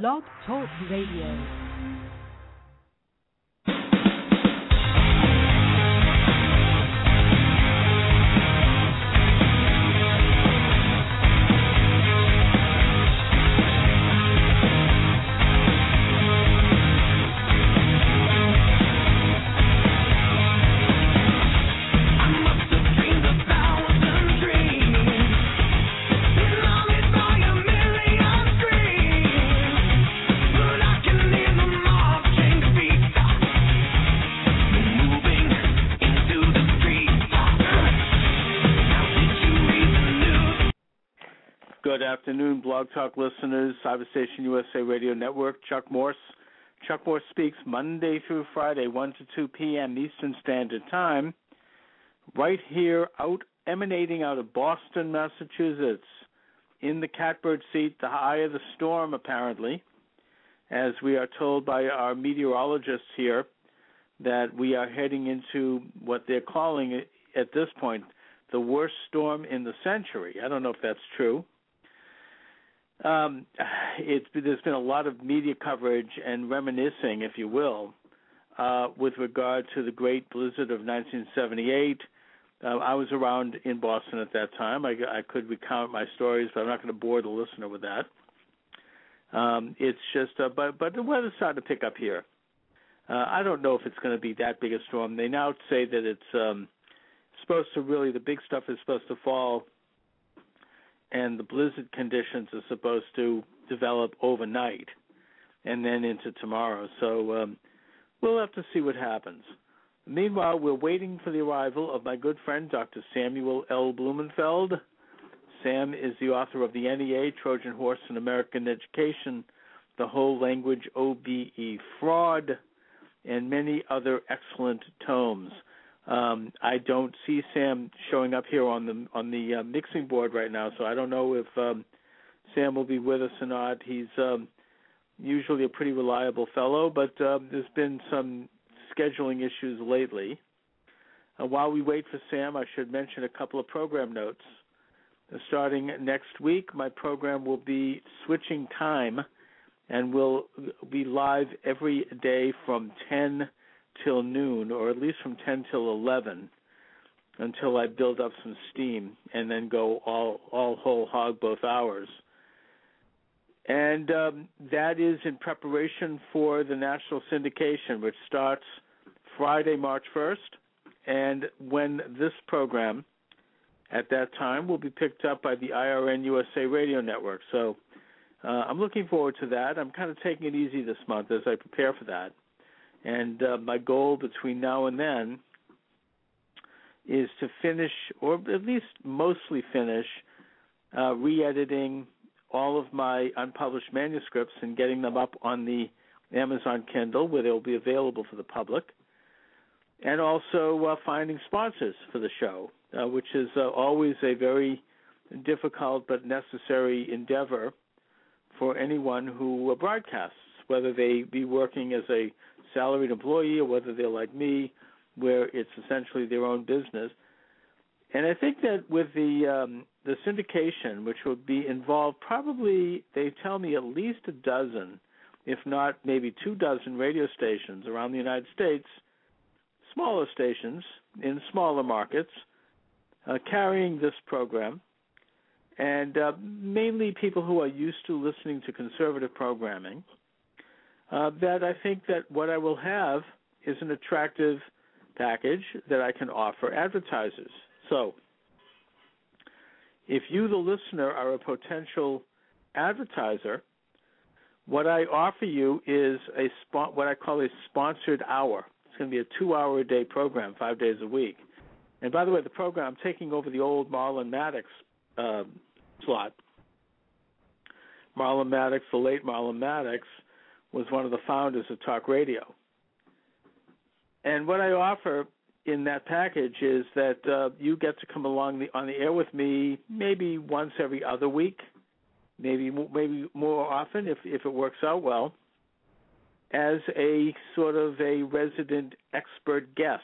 Blog Talk Radio. Afternoon, Blog Talk listeners, Cyberstation USA Radio Network. Chuck Morse. Chuck Morse speaks Monday through Friday, 1 to 2 p.m. Eastern Standard Time, right here, out emanating out of Boston, Massachusetts, in the catbird seat, the eye of the storm, apparently, as we are told by our meteorologists here that we are heading into what they're calling at this point the worst storm in the century. I don't know if that's true. Um, it's there's been a lot of media coverage and reminiscing, if you will, uh, with regard to the great blizzard of 1978. Uh, I was around in Boston at that time. I, I could recount my stories, but I'm not going to bore the listener with that. Um, it's just, uh, but but the weather's starting to pick up here. Uh, I don't know if it's going to be that big a storm. They now say that it's um, supposed to really the big stuff is supposed to fall and the blizzard conditions are supposed to develop overnight and then into tomorrow. So um, we'll have to see what happens. Meanwhile, we're waiting for the arrival of my good friend Dr. Samuel L. Blumenfeld. Sam is the author of the NEA Trojan Horse in American Education, The Whole Language OBE Fraud, and many other excellent tomes. Um, I don't see Sam showing up here on the on the uh, mixing board right now, so I don't know if um, Sam will be with us or not. He's um, usually a pretty reliable fellow, but uh, there's been some scheduling issues lately. Uh, while we wait for Sam, I should mention a couple of program notes. Uh, starting next week, my program will be switching time, and will be live every day from 10 till noon, or at least from 10 till 11, until I build up some steam, and then go all all whole hog both hours. And um, that is in preparation for the national syndication, which starts Friday, March 1st, and when this program at that time will be picked up by the IRN USA Radio Network. So uh, I'm looking forward to that. I'm kind of taking it easy this month as I prepare for that. And uh, my goal between now and then is to finish, or at least mostly finish, uh, re editing all of my unpublished manuscripts and getting them up on the Amazon Kindle where they'll be available for the public. And also uh, finding sponsors for the show, uh, which is uh, always a very difficult but necessary endeavor for anyone who broadcasts, whether they be working as a salaried employee or whether they're like me, where it's essentially their own business. And I think that with the um, the syndication, which would be involved, probably they tell me at least a dozen, if not maybe two dozen radio stations around the United States, smaller stations in smaller markets, uh, carrying this program, and uh, mainly people who are used to listening to conservative programming uh, that I think that what I will have is an attractive package that I can offer advertisers. So, if you, the listener, are a potential advertiser, what I offer you is a spot, what I call a sponsored hour. It's going to be a two-hour a day program, five days a week. And by the way, the program I'm taking over the old Marlin Maddoux uh, slot. Marlin Maddoux, the late Marlin Maddoux, was one of the founders of Talk Radio. And what I offer in that package is that uh, you get to come along the, on the air with me maybe once every other week, maybe maybe more often if if it works out well, as a sort of a resident expert guest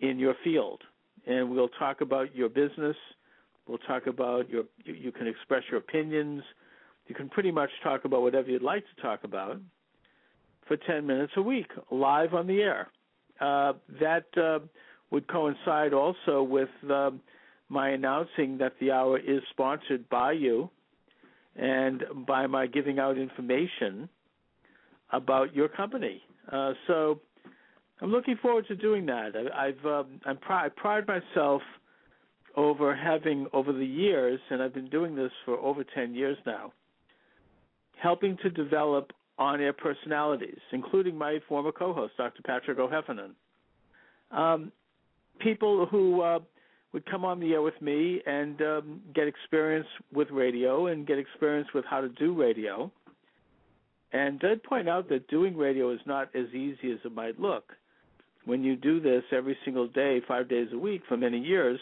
in your field, and we'll talk about your business. We'll talk about your you can express your opinions you can pretty much talk about whatever you'd like to talk about for 10 minutes a week, live on the air. Uh, that uh, would coincide also with uh, my announcing that the hour is sponsored by you and by my giving out information about your company. Uh, so I'm looking forward to doing that. I, have um, I'm pr- I pride myself over having over the years, and I've been doing this for over 10 years now, helping to develop on-air personalities, including my former co-host, Dr. Patrick O'Heffernan. Um, people who uh, would come on the air with me and um, get experience with radio and get experience with how to do radio. And I'd point out that doing radio is not as easy as it might look. When you do this every single day, five days a week for many years,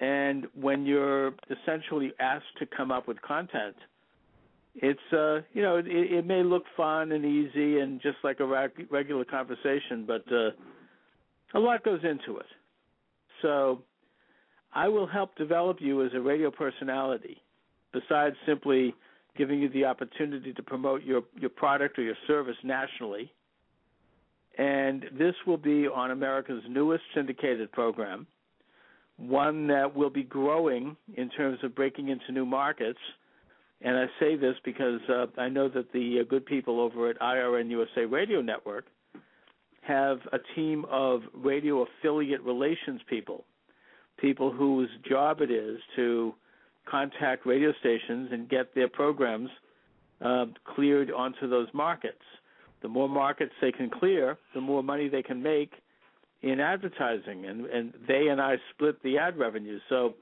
and when you're essentially asked to come up with content, it's uh you know it, it may look fun and easy and just like a reg- regular conversation, but uh, a lot goes into it. So I will help develop you as a radio personality, besides simply giving you the opportunity to promote your, your product or your service nationally. And this will be on America's newest syndicated program, one that will be growing in terms of breaking into new markets. And I say this because uh, I know that the uh, good people over at IRN USA Radio Network have a team of radio affiliate relations people, people whose job it is to contact radio stations and get their programs uh, cleared onto those markets. The more markets they can clear, the more money they can make in advertising, and, and they and I split the ad revenue. So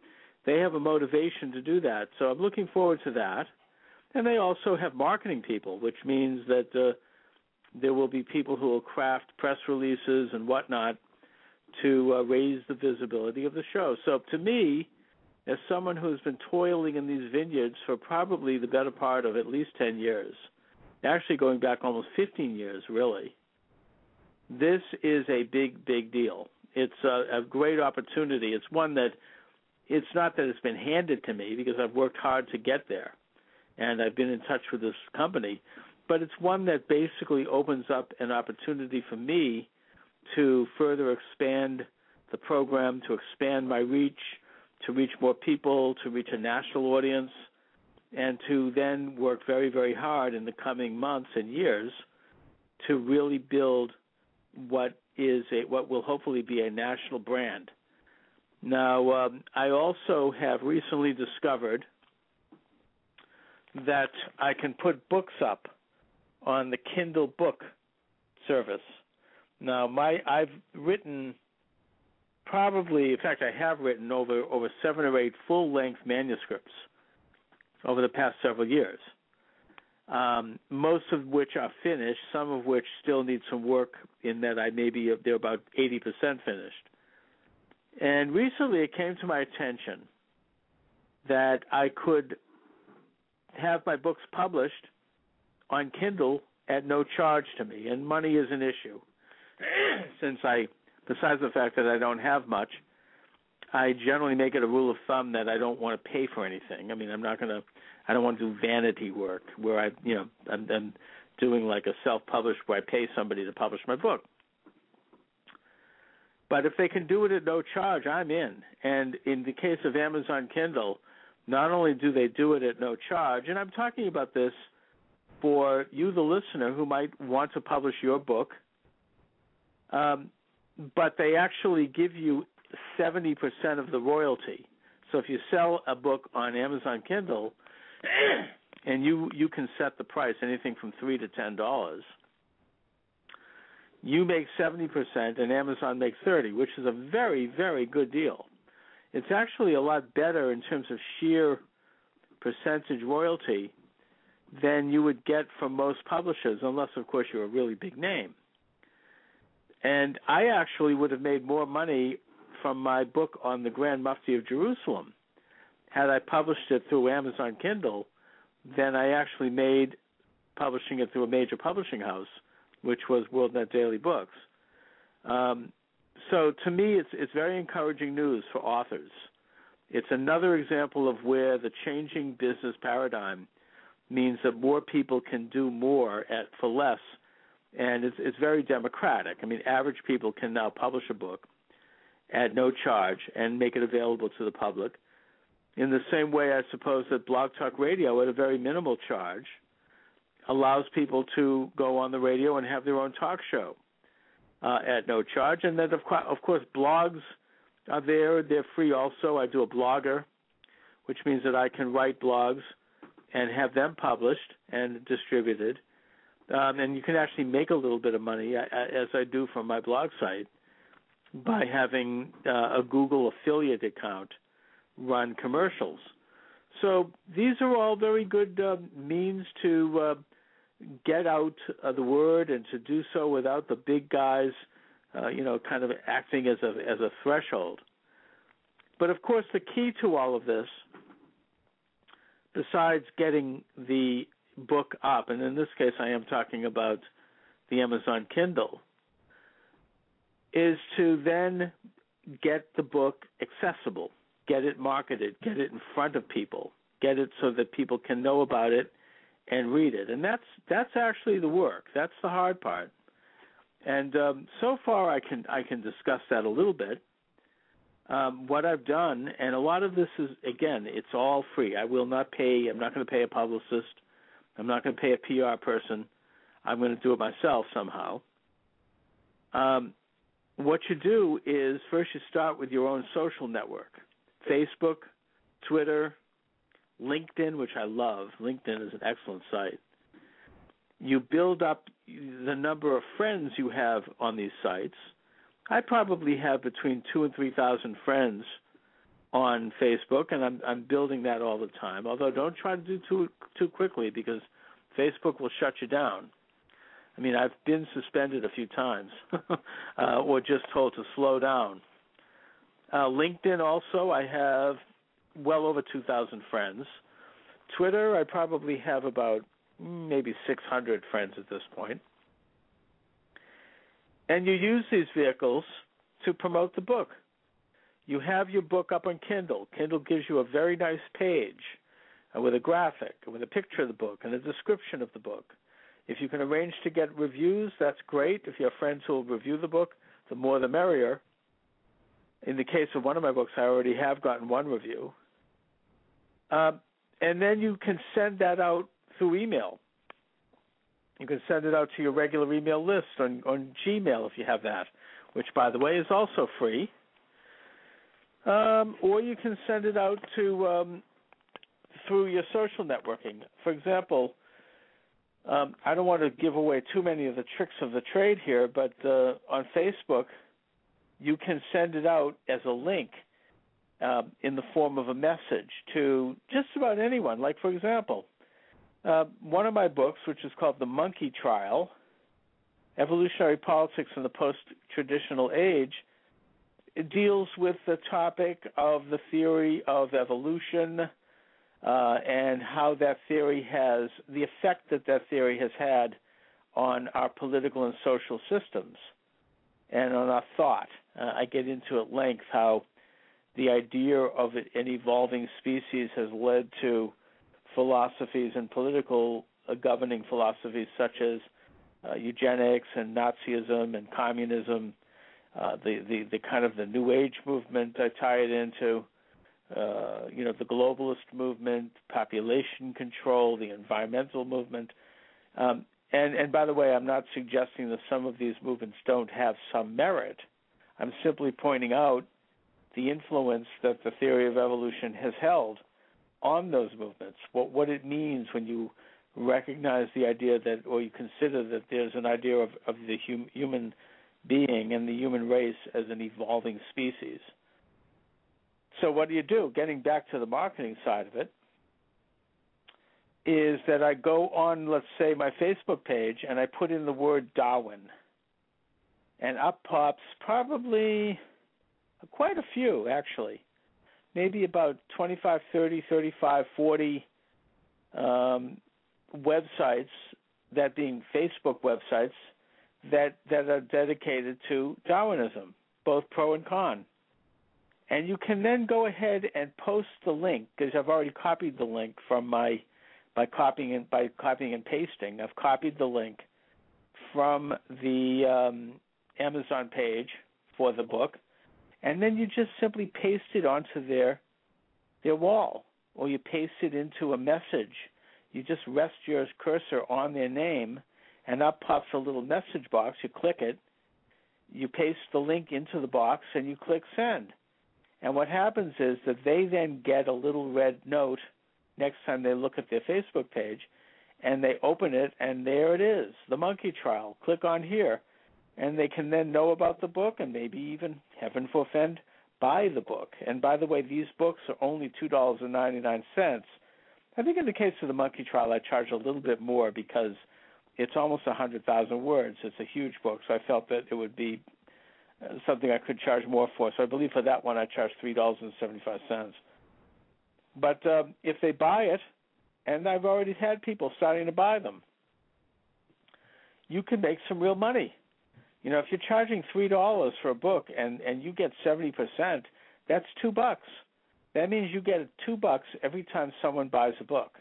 they have a motivation to do that. So I'm looking forward to that. And they also have marketing people, which means that uh, there will be people who will craft press releases and whatnot to uh, raise the visibility of the show. So to me, as someone who's been toiling in these vineyards for probably the better part of at least 10 years, actually going back almost 15 years, really, this is a big, big deal. It's a, a great opportunity. It's one that it's not that it's been handed to me because I've worked hard to get there and I've been in touch with this company, but it's one that basically opens up an opportunity for me to further expand the program, to expand my reach, to reach more people, to reach a national audience, and to then work very, very hard in the coming months and years to really build what is a what will hopefully be a national brand. Now, um, I also have recently discovered that I can put books up on the Kindle book service. Now, my I've written probably, in fact, I have written over over seven or eight full-length manuscripts over the past several years. Um, most of which are finished, some of which still need some work. In that I maybe they're about eighty percent finished. And recently, it came to my attention that I could have my books published on Kindle at no charge to me, and money is an issue. Since I, besides the fact that I don't have much, I generally make it a rule of thumb that I don't want to pay for anything. I mean, I'm not going to, I don't want to do vanity work where I, you know, I'm, I'm doing like a self-published where I pay somebody to publish my book. But if they can do it at no charge, I'm in. And in the case of Amazon Kindle, not only do they do it at no charge, and I'm talking about this for you, the listener, who might want to publish your book, um, but they actually give you 70% of the royalty. So if you sell a book on Amazon Kindle, and you you can set the price anything from three to ten dollars, you make 70% and Amazon makes 30, which is a very very good deal it's actually a lot better in terms of sheer percentage royalty than you would get from most publishers, unless, of course, you're a really big name. And I actually would have made more money from my book on the Grand Mufti of Jerusalem had I published it through Amazon Kindle than I actually made publishing it through a major publishing house, which was WorldNet Daily Books. Um, so to me, it's it's very encouraging news for authors. It's another example of where the changing business paradigm means that more people can do more at for less, and it's it's very democratic. I mean, average people can now publish a book at no charge and make it available to the public. In the same way, I suppose that Blog Talk Radio, at a very minimal charge, allows people to go on the radio and have their own talk show uh, at no charge. And then, of, co- of course, blogs are there. They're free also. I do a blogger, which means that I can write blogs and have them published and distributed. Um, and you can actually make a little bit of money, as I do from my blog site, by having uh, a Google affiliate account run commercials. So these are all very good uh, means to uh, get out uh, the word and to do so without the big guys, uh, you know, kind of acting as a as a threshold. But of course, the key to all of this, besides getting the book up, and in this case, I am talking about the Amazon Kindle, is to then get the book accessible, get it marketed, get it in front of people, get it so that people can know about it and read it. And that's that's actually the work. That's the hard part. And um, so far, I can I can discuss that a little bit. Um, what I've done, and a lot of this is again, it's all free. I will not pay. I'm not going to pay a publicist. I'm not going to pay a PR person. I'm going to do it myself somehow. Um, what you do is first you start with your own social network Facebook, Twitter, LinkedIn, which I love. LinkedIn is an excellent site. You build up the number of friends you have on these sites. I probably have between two and three thousand friends on Facebook, and I'm I'm building that all the time. Although don't try to do too too quickly because Facebook will shut you down. I mean, I've been suspended a few times, uh, or just told to slow down. Uh, LinkedIn also, I have well over 2,000 friends. Twitter, I probably have about maybe 600 friends at this point. And you use these vehicles to promote the book. You have your book up on Kindle. Kindle gives you a very nice page with a graphic, with a picture of the book, and a description of the book. If you can arrange to get reviews, that's great. If you have friends who will review the book, the more the merrier. In the case of one of my books, I already have gotten one review. Um, and then you can send that out through email. You can send it out to your regular email list on, on Gmail if you have that, which, by the way, is also free. Um, or you can send it out to um, through your social networking. For example, um, I don't want to give away too many of the tricks of the trade here, but uh, on Facebook, you can send it out as a link uh, in the form of a message to just about anyone. Like, for example, uh, one of my books, which is called The Monkey Trial Evolutionary Politics in the Post Traditional Age, deals with the topic of the theory of evolution uh, and how that theory has, the effect that that theory has had on our political and social systems and on our thought. Uh, I get into at length how the idea of an evolving species has led to philosophies and political uh, governing philosophies such as uh, eugenics and Nazism and communism, uh, the, the the kind of the New Age movement I tie it into, uh, you know, the globalist movement, population control, the environmental movement, um, and and by the way, I'm not suggesting that some of these movements don't have some merit. I'm simply pointing out the influence that the theory of evolution has held on those movements, what what it means when you recognize the idea that, or you consider that there's an idea of, of the hum, human being and the human race as an evolving species. So what do you do? Getting back to the marketing side of it, is that I go on, let's say, my Facebook page and I put in the word Darwin, and up pops probably quite a few actually, maybe about 25, 30, 35, 40 um, websites, that being Facebook websites that that are dedicated to Darwinism, both pro and con. And you can then go ahead and post the link because I've already copied the link from my by copying and by copying and pasting. I've copied the link from the um, Amazon page for the book, and then you just simply paste it onto their their wall, or you paste it into a message. You just rest your cursor on their name, and up pops a little message box. You click it, you paste the link into the box, and you click send. And what happens is that they then get a little red note next time they look at their Facebook page, and they open it, and there it is, the monkey trial. Click on here, and they can then know about the book, and maybe even, heaven forfend, buy the book. And by the way, these books are only two dollars and ninety nine cents. I think in the case of the monkey trial, I charge a little bit more because it's almost a hundred thousand words. It's a huge book, so I felt that it would be uh, something I could charge more for. So I believe for that one I charge three dollars and seventy five cents. But uh, if they buy it, and I've already had people starting to buy them, you can make some real money. You know, if you're charging three dollars for a book and and you get seventy percent, that's two bucks. That means you get two bucks every time someone buys a book.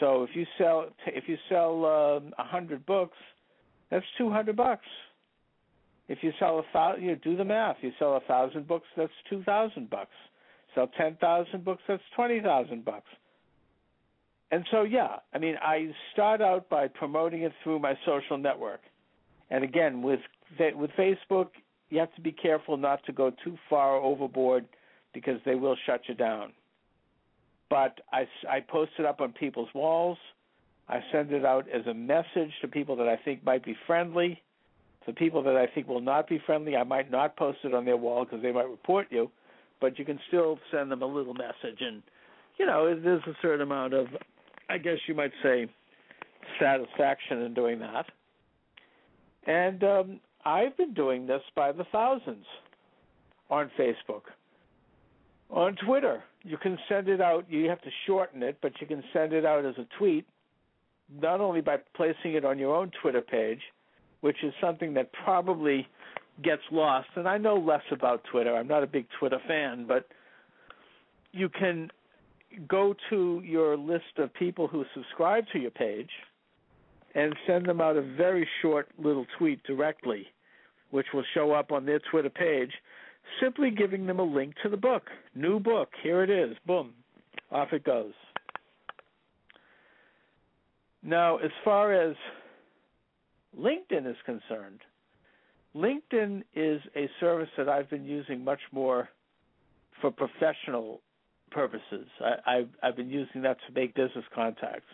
So if you sell if you sell um, a um, hundred books, that's two hundred bucks. If you sell a thousand, you do the math. You sell a thousand books, that's two thousand bucks. Sell ten thousand books, that's twenty thousand bucks. And so, yeah, I mean, I start out by promoting it through my social network. And again, with with Facebook, you have to be careful not to go too far overboard because they will shut you down. But I, I post it up on people's walls. I send it out as a message to people that I think might be friendly. To people that I think will not be friendly, I might not post it on their wall because they might report you. But you can still send them a little message, and you know there's a certain amount of, I guess you might say, satisfaction in doing that. And um, I've been doing this by the thousands on Facebook. On Twitter, you can send it out. You have to shorten it, but you can send it out as a tweet, not only by placing it on your own Twitter page, which is something that probably gets lost. And I know less about Twitter. I'm not a big Twitter fan, but you can go to your list of people who subscribe to your page and send them out a very short little tweet directly, which will show up on their Twitter page, simply giving them a link to the book. New book, here it is. Boom. Off it goes. Now, as far as LinkedIn is concerned, LinkedIn is a service that I've been using much more for professional purposes. I, have I've been using that to make business contacts.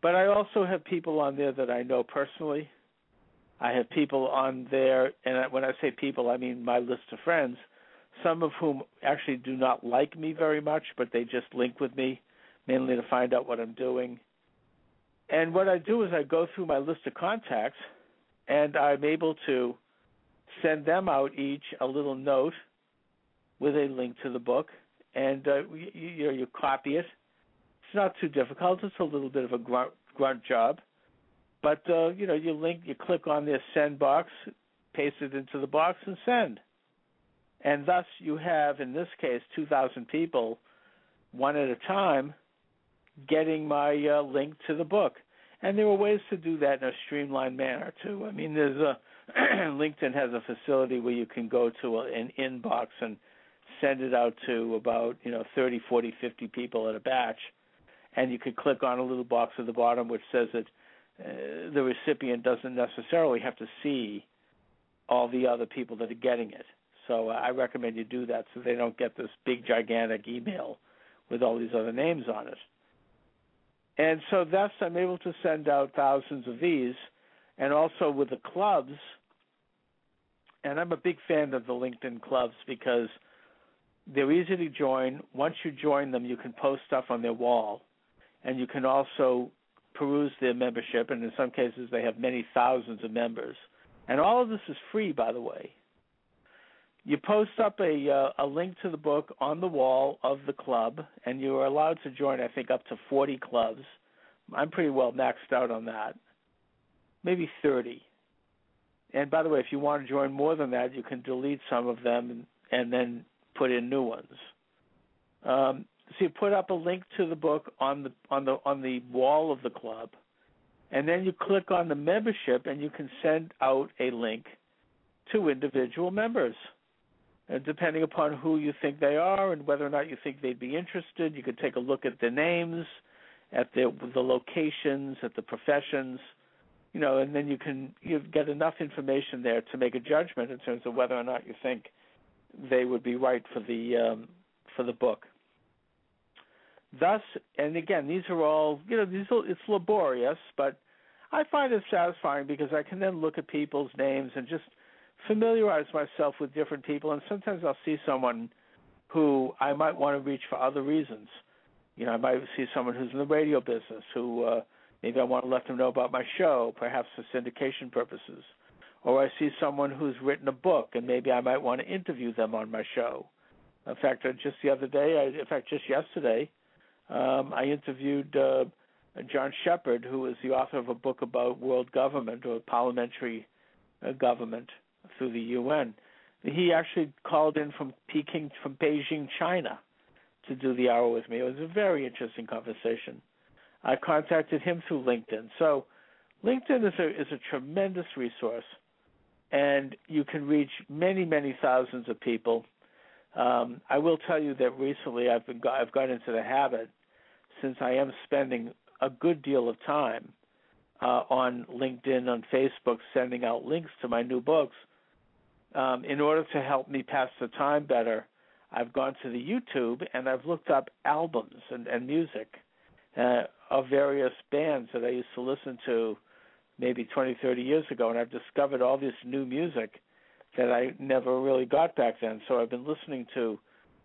But I also have people on there that I know personally. I have people on there, and when I say people, I mean my list of friends, some of whom actually do not like me very much, but they just link with me, mainly to find out what I'm doing. And what I do is I go through my list of contacts, and I'm able to send them out each a little note with a link to the book, and uh, you, you know you copy it it's not too difficult. It's a little bit of a grunt, grunt job, but uh, you know, you link, you click on this send box, paste it into the box, and send. And thus, you have, in this case, 2,000 people, one at a time, getting my uh, link to the book. And there are ways to do that in a streamlined manner too. I mean, there's a LinkedIn has a facility where you can go to an inbox and send it out to about you know 30, 40, 50 people at a batch and you could click on a little box at the bottom which says that uh, the recipient doesn't necessarily have to see all the other people that are getting it. So uh, I recommend you do that so they don't get this big gigantic email with all these other names on it. And so thus I'm able to send out thousands of these and also with the clubs and I'm a big fan of the LinkedIn clubs because they're easy to join. Once you join them, you can post stuff on their wall and you can also peruse their membership. And in some cases, they have many thousands of members. And all of this is free, by the way. You post up a uh, a link to the book on the wall of the club, and you are allowed to join. I think up to 40 clubs. I'm pretty well maxed out on that. Maybe 30. And by the way, if you want to join more than that, you can delete some of them and, and then put in new ones. Um, you put up a link to the book on the on the on the wall of the club, and then you click on the membership, and you can send out a link to individual members. And depending upon who you think they are and whether or not you think they'd be interested, you could take a look at their names, at the the locations, at the professions, you know, and then you can you get enough information there to make a judgment in terms of whether or not you think they would be right for the um, for the book. Thus, and again, these are all you know, these are, it's laborious, but I find it satisfying because I can then look at people's names and just familiarize myself with different people. And sometimes I'll see someone who I might want to reach for other reasons. You know, I might see someone who's in the radio business who uh, maybe I want to let them know about my show, perhaps for syndication purposes. Or I see someone who's written a book, and maybe I might want to interview them on my show. In fact, just the other day, in fact, just yesterday, um, I interviewed uh, John Shepherd, who is the author of a book about world government or parliamentary uh, government through the UN. He actually called in from Peking, from Beijing, China, to do the hour with me. It was a very interesting conversation. I contacted him through LinkedIn. So, LinkedIn is a is a tremendous resource, and you can reach many many thousands of people. Um, I will tell you that recently I've been I've got into the habit since I am spending a good deal of time uh, on LinkedIn, on Facebook, sending out links to my new books. Um, in order to help me pass the time better, I've gone to the YouTube and I've looked up albums and, and music uh, of various bands that I used to listen to maybe 20, 30 years ago, and I've discovered all this new music that I never really got back then. So I've been listening to,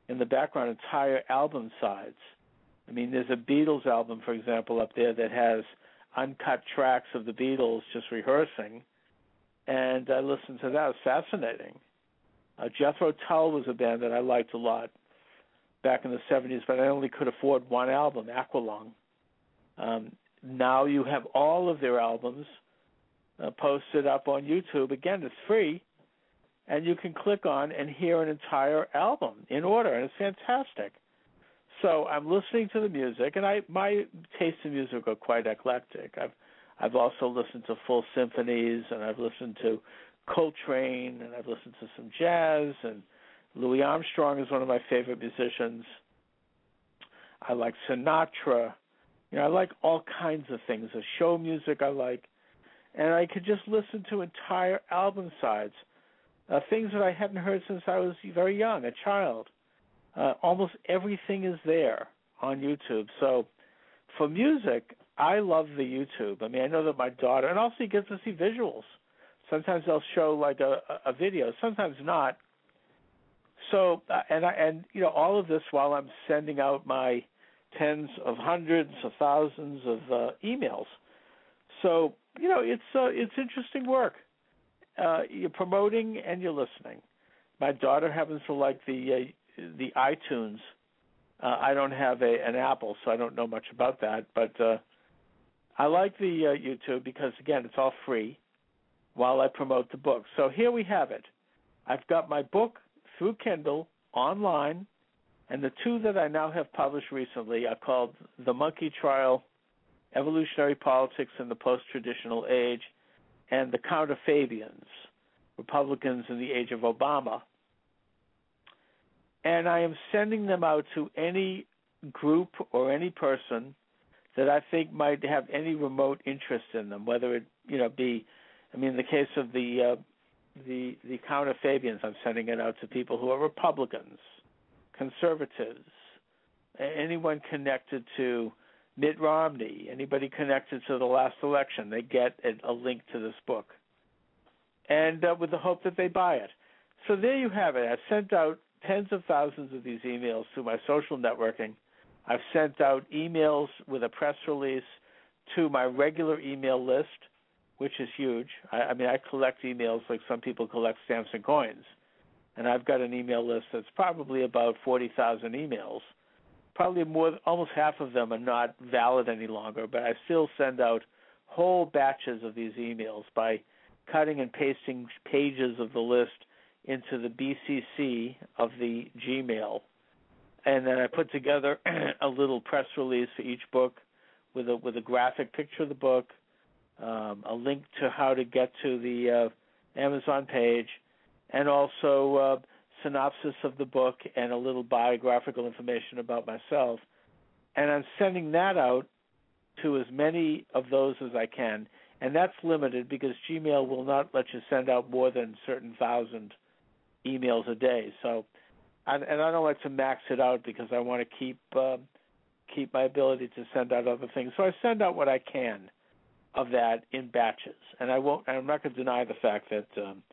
in the background, entire album sides I mean, there's a Beatles album, for example, up there that has uncut tracks of the Beatles just rehearsing, and I listened to that. It was fascinating. Uh, Jethro Tull was a band that I liked a lot back in the 70s, but I only could afford one album, Aqualung. Um, now you have all of their albums uh, posted up on YouTube. Again, it's free, and you can click on and hear an entire album in order, and it's fantastic. So I'm listening to the music, and I my taste in music are quite eclectic. I've I've also listened to full symphonies, and I've listened to Coltrane, and I've listened to some jazz, and Louis Armstrong is one of my favorite musicians. I like Sinatra. You know, I like all kinds of things. The show music I like, and I could just listen to entire album sides, uh, things that I hadn't heard since I was very young, a child uh, almost everything is there on YouTube. So for music, I love the YouTube. I mean, I know that my daughter, and also you get to see visuals. Sometimes they'll show like a, a video, sometimes not. So, uh, and I, and you know, all of this while I'm sending out my tens of hundreds of thousands of uh, emails. So, you know, it's uh, it's interesting work. Uh, you're promoting and you're listening. My daughter happens to like the uh, the iTunes. Uh, I don't have a an Apple, so I don't know much about that. But uh, I like the uh, YouTube because again, it's all free while I promote the book. So here we have it. I've got my book through Kindle online, and the two that I now have published recently are called The Monkey Trial Evolutionary Politics in the Post Traditional Age and The Counter Fabians Republicans in the Age of Obama and I am sending them out to any group or any person that I think might have any remote interest in them, whether it you know be, I mean, in the case of the uh, the the counter Fabians, I'm sending it out to people who are Republicans, conservatives, anyone connected to Mitt Romney, anybody connected to the last election, they get a, a link to this book, and uh, with the hope that they buy it. So there you have it. I sent out tens of thousands of these emails through my social networking. I've sent out emails with a press release to my regular email list, which is huge. I, I mean, I collect emails like some people collect stamps and coins, and I've got an email list that's probably about forty thousand emails. Probably more, almost half of them are not valid any longer, but I still send out whole batches of these emails by cutting and pasting pages of the list into the BCC of the Gmail, and then I put together a little press release for each book with a with a graphic picture of the book, um, a link to how to get to the uh, Amazon page, and also uh, synopsis of the book and a little biographical information about myself. And I'm sending that out to as many of those as I can, and that's limited because Gmail will not let you send out more than certain thousand emails a day. So, and, and I don't like to max it out because I want to keep um, keep my ability to send out other things. So I send out what I can of that in batches, and I won't. I'm not going to deny the fact that um,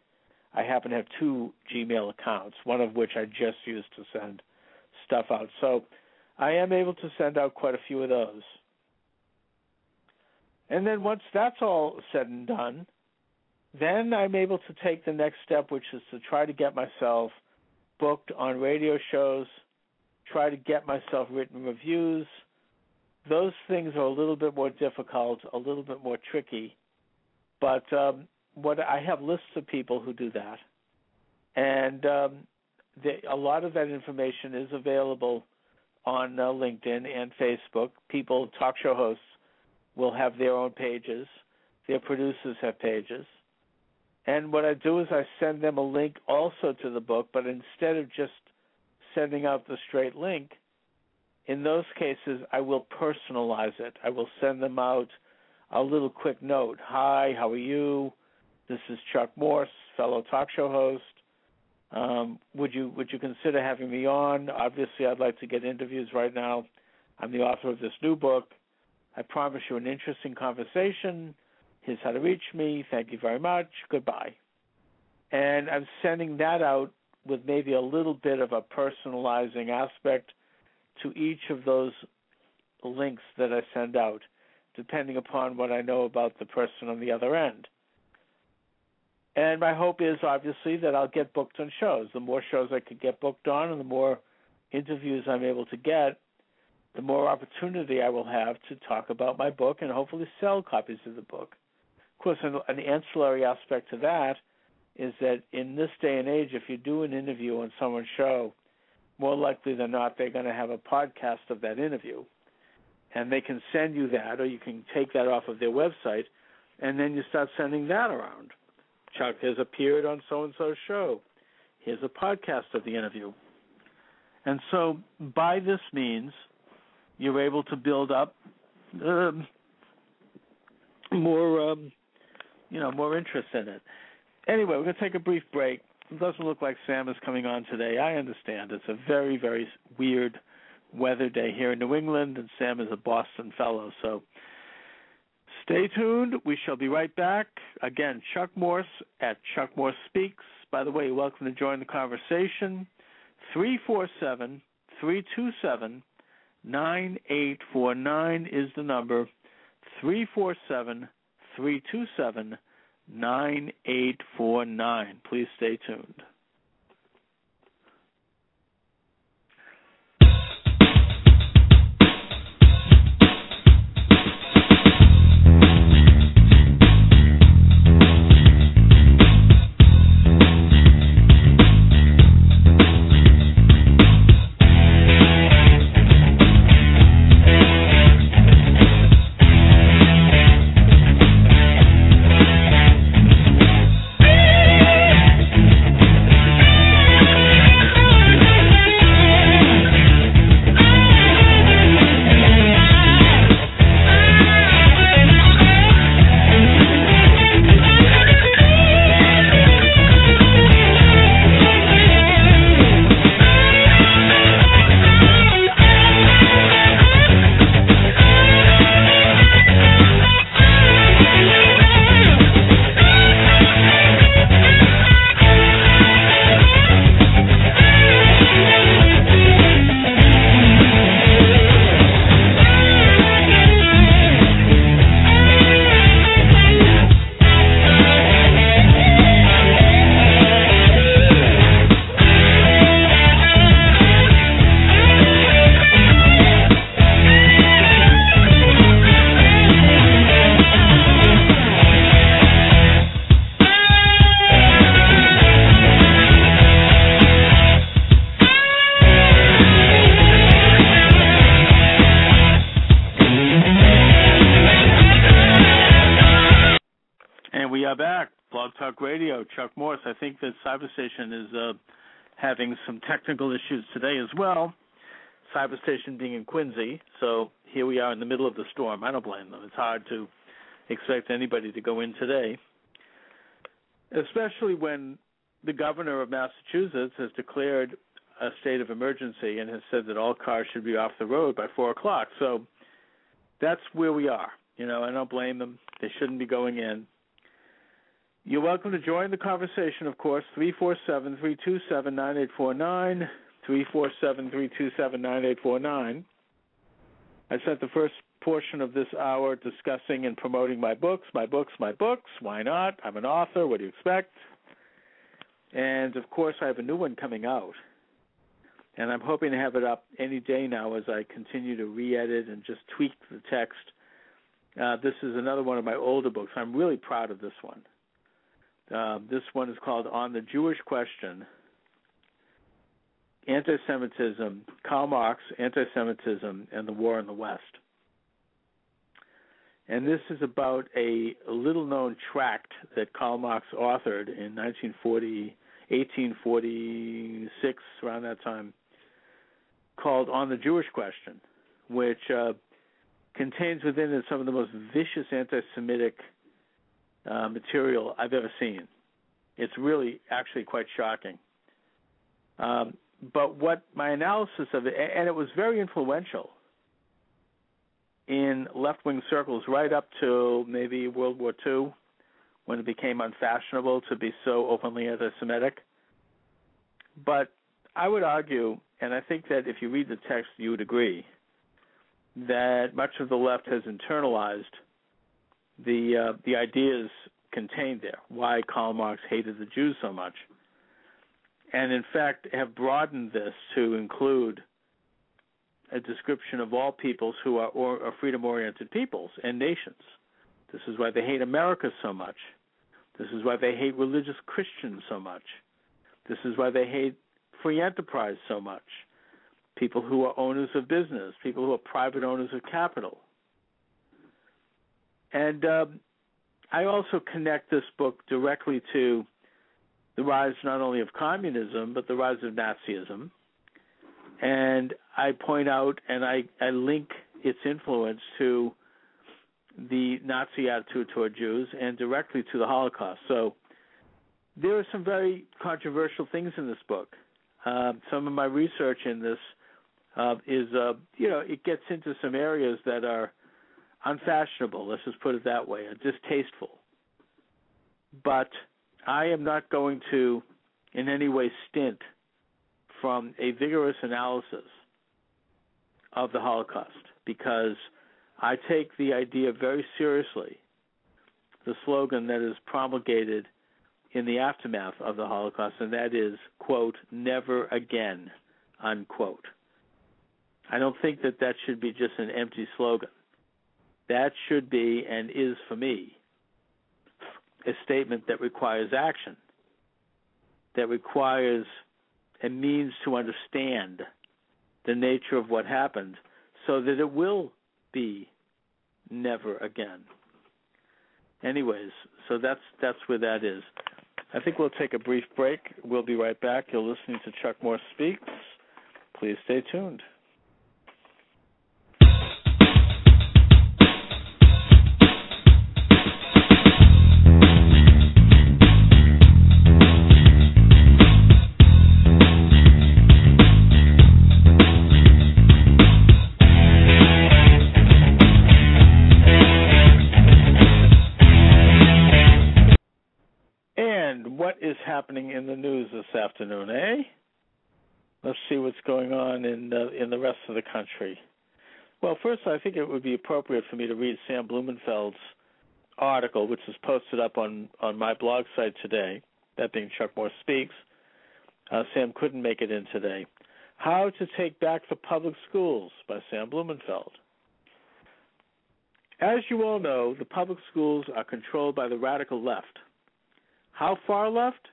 I happen to have two Gmail accounts, one of which I just use to send stuff out. So I am able to send out quite a few of those. And then once that's all said and done, then I'm able to take the next step, which is to try to get myself booked on radio shows, try to get myself written reviews. Those things are a little bit more difficult, a little bit more tricky, but um, what I have lists of people who do that, and um, a lot of that information is available on uh, LinkedIn and Facebook. People, talk show hosts, will have their own pages. Their producers have pages. And what I do is I send them a link also to the book, but instead of just sending out the straight link, in those cases I will personalize it. I will send them out a little quick note. Hi, how are you? This is Chuck Morse, fellow talk show host. Um, would you would you consider having me on? Obviously, I'd like to get interviews right now. I'm the author of this new book. I promise you an interesting conversation. Here's how to reach me. Thank you very much. Goodbye. And I'm sending that out with maybe a little bit of a personalizing aspect to each of those links that I send out, depending upon what I know about the person on the other end. And my hope is obviously that I'll get booked on shows. The more shows I could get booked on and the more interviews I'm able to get, the more opportunity I will have to talk about my book and hopefully sell copies of the book. Course, an, an ancillary aspect to that is that in this day and age, if you do an interview on someone's show, more likely than not, they're going to have a podcast of that interview. And they can send you that, or you can take that off of their website, and then you start sending that around. Chuck has appeared on so and so's show. Here's a podcast of the interview. And so, by this means, you're able to build up um, more, um, you know, more interest in it. Anyway, we're going to take a brief break. It doesn't look like Sam is coming on today. I understand it's a very, very weird weather day here in New England, and Sam is a Boston fellow, so Stay tuned. We shall be right back. Again, Chuck Morse at Chuck Morse Speaks. By the way, you're welcome to join the conversation. 347 327 9849 is the number. 347 327 9849. Please stay tuned. Talk Radio, Chuck Morse. I think that Cyberstation is uh, having some technical issues today as well. Cyberstation being in Quincy, so here we are in the middle of the storm. I don't blame them. It's hard to expect anybody to go in today, especially when the governor of Massachusetts has declared a state of emergency and has said that all cars should be off the road by four o'clock. So that's where we are. You know, I don't blame them. They shouldn't be going in. You're welcome to join the conversation, of course, 347 327 9849. 347 327 9849. I spent the first portion of this hour discussing and promoting my books, my books, my books. Why not? I'm an author. What do you expect? And of course, I have a new one coming out. And I'm hoping to have it up any day now as I continue to re edit and just tweak the text. Uh, this is another one of my older books. I'm really proud of this one. Uh, this one is called On the Jewish Question Anti Semitism, Karl Marx, Anti Semitism, and the War in the West. And this is about a little known tract that Karl Marx authored in 1940, 1846, around that time, called On the Jewish Question, which uh, contains within it some of the most vicious anti Semitic uh, material I've ever seen. It's really actually quite shocking. Um, but what my analysis of it, and it was very influential in left wing circles right up to maybe World War II, when it became unfashionable to be so openly anti Semitic. But I would argue, and I think that if you read the text, you would agree, that much of the left has internalized the uh, the ideas contained there. Why Karl Marx hated the Jews so much, and in fact have broadened this to include a description of all peoples who are, or, are freedom-oriented peoples and nations. This is why they hate America so much. This is why they hate religious Christians so much. This is why they hate free enterprise so much. People who are owners of business, people who are private owners of capital. And um, I also connect this book directly to the rise not only of communism, but the rise of Nazism and I point out and I, I link its influence to the Nazi attitude toward Jews and directly to the Holocaust. So there are some very controversial things in this book. Uh, some of my research in this uh, is, uh, you know, it gets into some areas that are unfashionable. Let's just put it that way, distasteful. But I am not going to, in any way, stint from a vigorous analysis of the Holocaust because I take the idea very seriously. The slogan that is promulgated in the aftermath of the Holocaust, and that is, quote, never again, unquote. I don't think that that should be just an empty slogan. That should be, and is for me, a statement that requires action, that requires a means to understand the nature of what happened so that it will be never again. Anyways, so that's that's where that is. I think we'll take a brief break. We'll be right back. You're listening to Chuck Morse Speaks. Please stay tuned. Happening in the news this afternoon, eh? Let's see what's going on in uh, in the rest of the country. Well, first, I think it would be appropriate for me to read Sam Blumenfeld's article, which is posted up on on my blog site today. That being Chuck Morse Speaks. Uh, Sam couldn't make it in today. How to Take Back the Public Schools by Sam Blumenfeld. As you all know, the public schools are controlled by the radical left. How far left?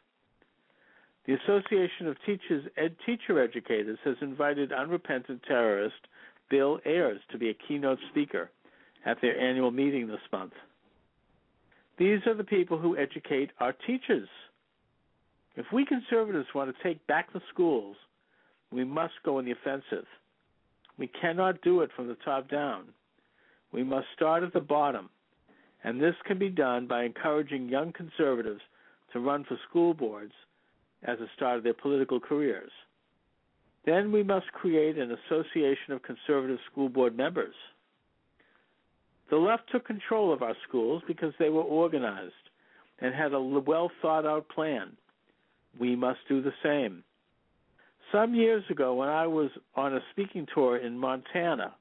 The Association of Teachers Ed Teacher Educators has invited unrepentant terrorist Bill Ayers to be a keynote speaker at their annual meeting this month. These are the people who educate our teachers. If we conservatives want to take back the schools, we must go on the offensive. We cannot do it from the top down. We must start at the bottom, and this can be done by encouraging young conservatives to run for school boards as a start of their political careers. Then we must create an association of conservative school board members. The left took control of our schools because they were organized and had a well thought out plan. We must do the same. Some years ago, when I was on a speaking tour in Montana,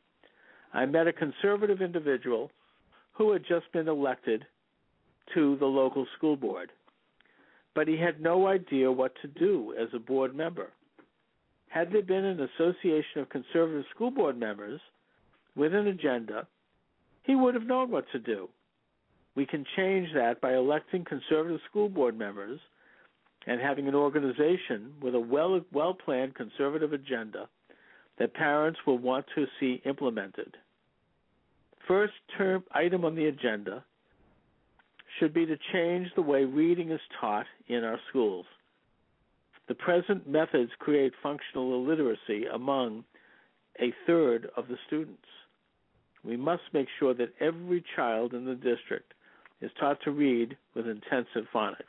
I met a conservative individual who had just been elected to the local school board, but he had no idea what to do as a board member. Had there been an association of conservative school board members with an agenda, he would have known what to do. We can change that by electing conservative school board members and having an organization with a well well planned conservative agenda that parents will want to see implemented. First term item on the agenda should be to change the way reading is taught in our schools. The present methods create functional illiteracy among a third of the students. We must make sure that every child in the district is taught to read with intensive phonics.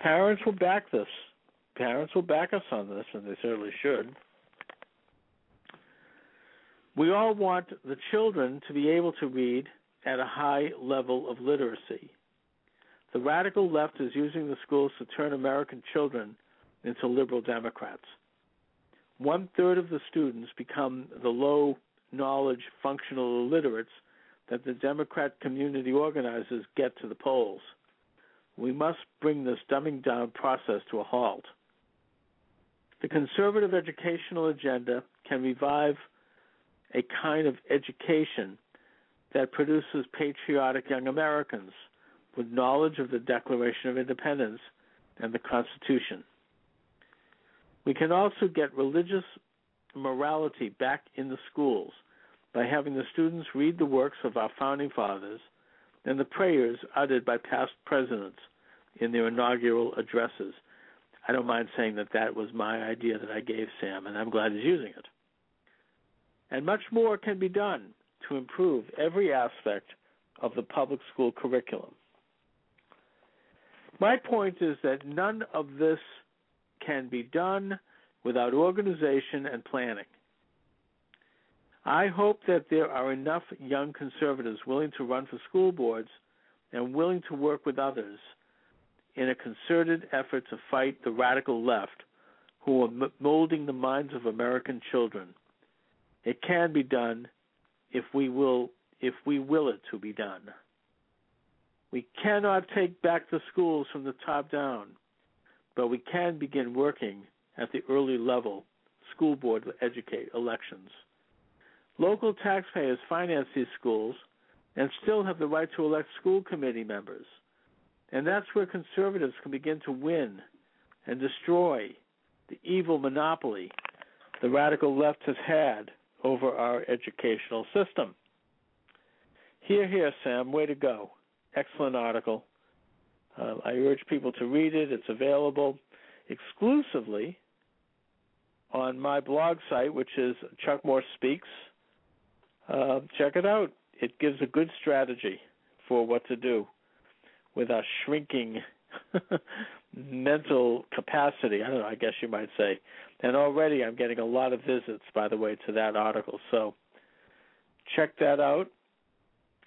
Parents will back this. Parents will back us on this, and they certainly should. We all want the children to be able to read at a high level of literacy. The radical left is using the schools to turn American children into liberal Democrats. One third of the students become the low knowledge functional illiterates that the Democrat community organizers get to the polls. We must bring this dumbing down process to a halt. The conservative educational agenda can revive a kind of education that produces patriotic young Americans with knowledge of the Declaration of Independence and the Constitution. We can also get religious morality back in the schools by having the students read the works of our founding fathers and the prayers uttered by past presidents in their inaugural addresses. I don't mind saying that that was my idea that I gave Sam, and I'm glad he's using it. And much more can be done to improve every aspect of the public school curriculum. My point is that none of this can be done without organization and planning. I hope that there are enough young conservatives willing to run for school boards and willing to work with others in a concerted effort to fight the radical left who are molding the minds of American children. It can be done if we will if we will it to be done. We cannot take back the schools from the top down, but we can begin working at the early level school board educate elections. Local taxpayers finance these schools and still have the right to elect school committee members. And that's where conservatives can begin to win and destroy the evil monopoly the radical left has had over our educational system. Here, here, Sam, way to go. Excellent article. Uh, I urge people to read it. It's available exclusively on my blog site, which is Chuck Morse Speaks. Uh, check it out. It gives a good strategy for what to do with our shrinking mental capacity. I don't know. I guess you might say. And already, I'm getting a lot of visits, by the way, to that article. So check that out,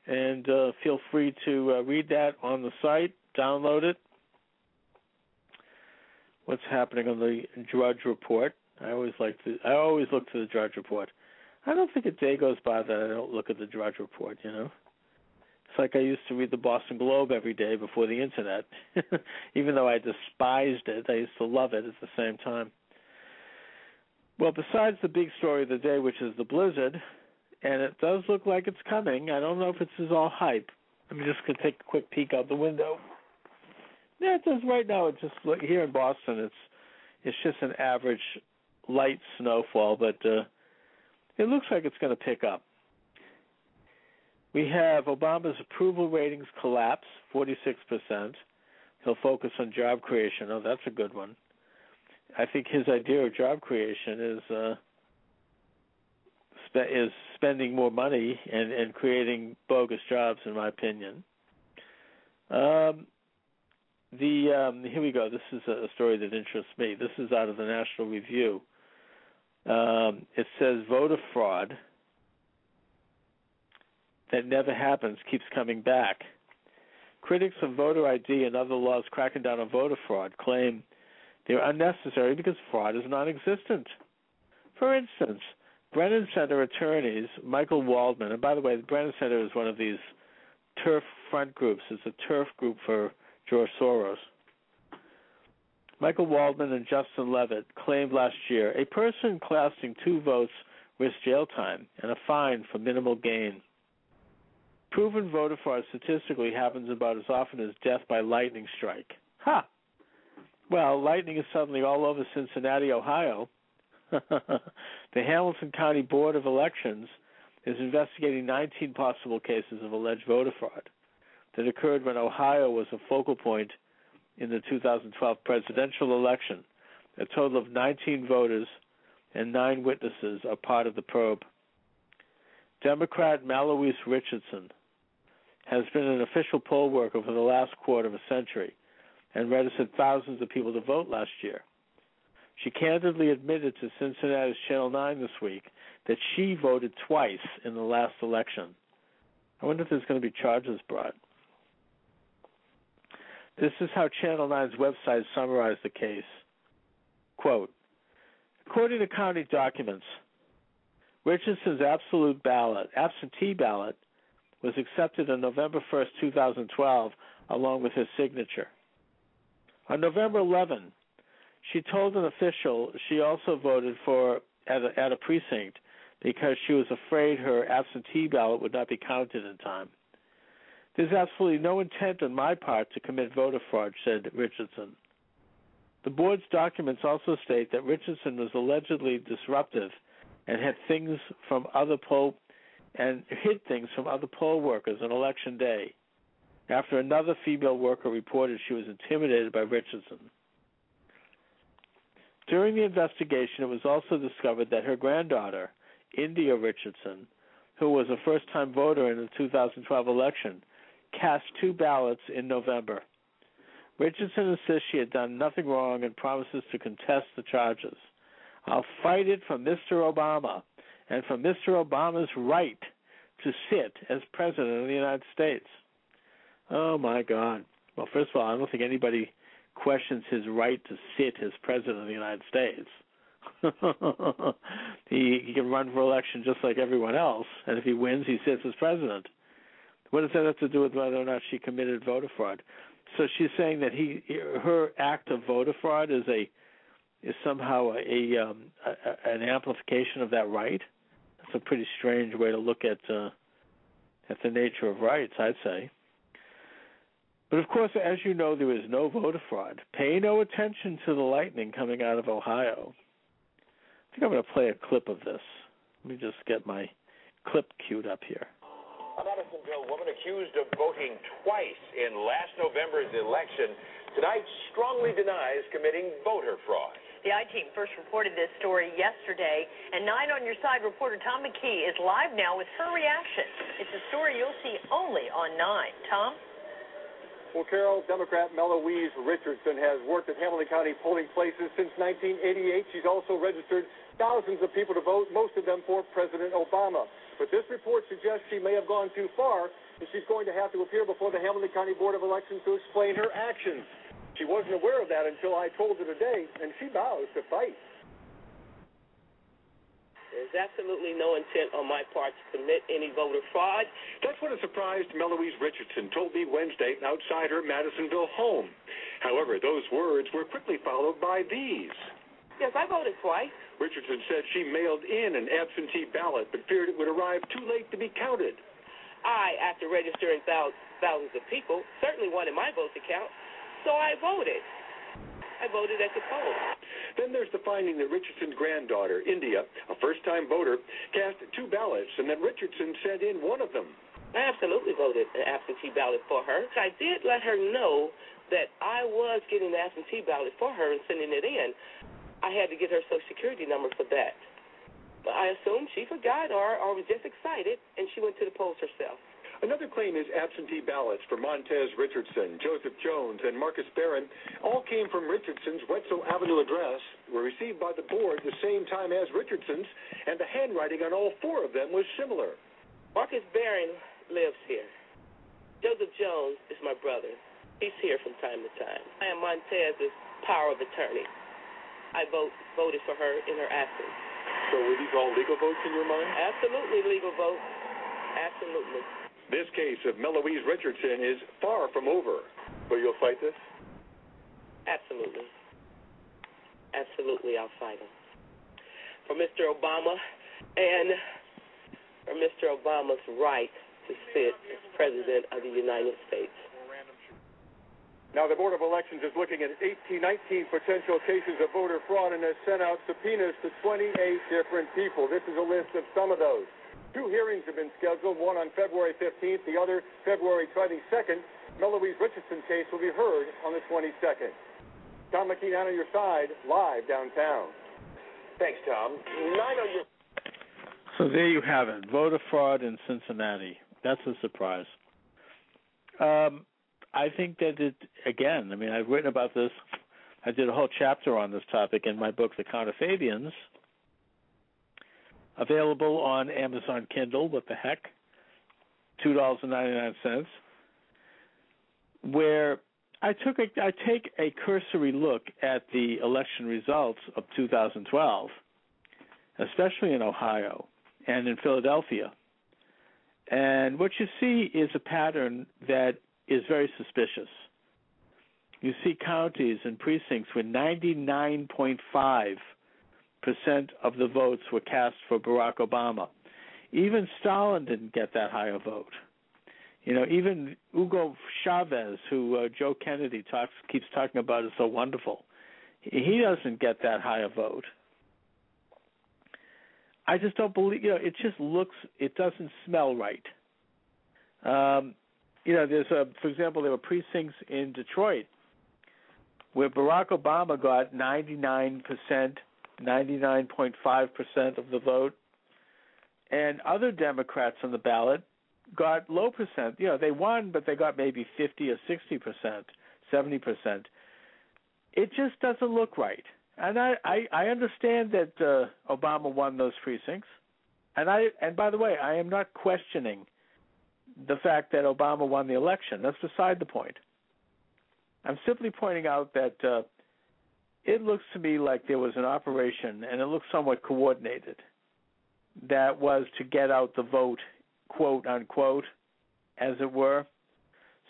and uh, feel free to uh, read that on the site. Download it. What's happening on the Drudge Report? I always like to. I always look to the Drudge Report. I don't think a day goes by that I don't look at the Drudge Report. You know. Like I used to read the Boston Globe every day before the internet. Even though I despised it, I used to love it at the same time. Well, besides the big story of the day, which is the blizzard, and it does look like it's coming. I don't know if it's all hype. I'm just gonna take a quick peek out the window. Yeah, it does right now. It just look here in Boston. It's it's just an average light snowfall, but uh, it looks like it's going to pick up. We have Obama's approval ratings collapse, 46%. He'll focus on job creation. Oh, that's a good one. I think his idea of job creation is uh, spe- is spending more money and, and creating bogus jobs, in my opinion. Um, the um, here we go. This is a story that interests me. This is out of the National Review. Um, it says voter fraud that never happens keeps coming back. Critics of voter ID and other laws cracking down on voter fraud claim they're unnecessary because fraud is non existent. For instance, Brennan Center attorneys Michael Waldman, and by the way, the Brennan Center is one of these turf front groups. It's a turf group for George Soros. Michael Waldman and Justin Levitt claimed last year a person casting two votes risks jail time and a fine for minimal gain. Proven voter fraud statistically happens about as often as death by lightning strike. Ha! Well, lightning is suddenly all over Cincinnati, Ohio. the Hamilton County Board of Elections is investigating 19 possible cases of alleged voter fraud that occurred when Ohio was a focal point in the 2012 presidential election. A total of 19 voters and nine witnesses are part of the probe. Democrat Meloise Richardson has been an official poll worker for the last quarter of a century and registered thousands of people to vote last year. She candidly admitted to Cincinnati's Channel 9 this week that she voted twice in the last election. I wonder if there's going to be charges brought. This is how Channel 9's website summarized the case. Quote According to county documents, Richardson's absolute ballot, absentee ballot, was accepted on November 1, 2012, along with his signature. On November 11, she told an official she also voted for at a, at a precinct because she was afraid her absentee ballot would not be counted in time. There's absolutely no intent on my part to commit voter fraud, said Richardson. The board's documents also state that Richardson was allegedly disruptive and had things from other poll and hid things from other poll workers on election day after another female worker reported she was intimidated by Richardson. During the investigation, it was also discovered that her granddaughter, India Richardson, who was a first time voter in the 2012 election, cast two ballots in November. Richardson insists she had done nothing wrong and promises to contest the charges. I'll fight it for Mr. Obama and for Mr. Obama's right to sit as president of the United States. Oh my God. Well, first of all, I don't think anybody questions his right to sit as president of the United States. he he can run for election just like everyone else, and if he wins, he sits as president. What does that have to do with whether or not she committed voter fraud? So she's saying that he her act of voter fraud is a is somehow a, a, um, a an amplification of that right. That's a pretty strange way to look at uh, at the nature of rights, I'd say. But of course, as you know, there is no voter fraud. Pay no attention to the lightning coming out of Ohio. I think I'm going to play a clip of this. Let me just get my clip queued up here. A Madisonville woman accused of voting twice in last November's election tonight strongly denies committing voter fraud. The I team first reported this story yesterday, and Nine on Your Side reporter Tom McKee is live now with her reaction. It's a story you'll see only on Nine. Tom? Well, Carol, Democrat Meloise Richardson has worked at Hamilton County polling places since 1988. She's also registered thousands of people to vote, most of them for President Obama. But this report suggests she may have gone too far, and she's going to have to appear before the Hamilton County Board of Elections to explain her actions. She wasn't aware of that until I told her today, and she vows to fight. There's absolutely no intent on my part to commit any voter fraud. That's what a surprised Meloise Richardson told me Wednesday outside her Madisonville home. However, those words were quickly followed by these. Yes, I voted twice. Richardson said she mailed in an absentee ballot but feared it would arrive too late to be counted. I, after registering thousands of people, certainly wanted my vote to count. So I voted. I voted at the poll. Then there's the finding that Richardson's granddaughter, India, a first time voter, cast two ballots and that Richardson sent in one of them. I absolutely voted an absentee ballot for her. I did let her know that I was getting the absentee ballot for her and sending it in. I had to get her social security number for that. But I assumed she forgot or, or was just excited, and she went to the polls herself. Another claim is absentee ballots for Montez Richardson, Joseph Jones, and Marcus Barron all came from Richardson's Wetzel Avenue address, were received by the board the same time as Richardson's, and the handwriting on all four of them was similar. Marcus Barron lives here. Joseph Jones is my brother. He's here from time to time. I am Montez's power of attorney. I vote voted for her in her absence. So were these all legal votes in your mind? Absolutely legal votes. Absolutely. This case of Meloise Richardson is far from over. So you'll fight this? Absolutely. Absolutely, I'll fight him. For Mr. Obama and for Mr. Obama's right to sit as President of the United States. Now, the Board of Elections is looking at 18, 19 potential cases of voter fraud and has sent out subpoenas to 28 different people. This is a list of some of those. Two hearings have been scheduled, one on February 15th, the other February 22nd. Meloise Richardson's case will be heard on the 22nd. Tom McKean on your side, live downtown. Thanks, Tom. Nine on your. So there you have it. Voter fraud in Cincinnati. That's a surprise. Um, I think that it again. I mean, I've written about this. I did a whole chapter on this topic in my book, The Counterfabians, available on Amazon Kindle. What the heck? Two dollars and ninety nine cents. Where I took a I take a cursory look at the election results of 2012, especially in Ohio and in Philadelphia. And what you see is a pattern that is very suspicious. You see counties and precincts with 99.5 percent of the votes were cast for Barack Obama. Even Stalin didn't get that high a vote. You know, even Hugo Chavez, who uh, Joe Kennedy talks keeps talking about, is so wonderful. He doesn't get that high a vote. I just don't believe. You know, it just looks. It doesn't smell right. Um, you know, there's a, for example, there were precincts in Detroit where Barack Obama got 99 percent 99.5% of the vote. And other Democrats on the ballot got low percent. You know, they won, but they got maybe 50 or 60%, 70%. It just doesn't look right. And I, I, I understand that uh, Obama won those precincts. And I and by the way, I am not questioning the fact that Obama won the election. That's beside the point. I'm simply pointing out that uh, it looks to me like there was an operation, and it looks somewhat coordinated, that was to get out the vote, quote unquote, as it were.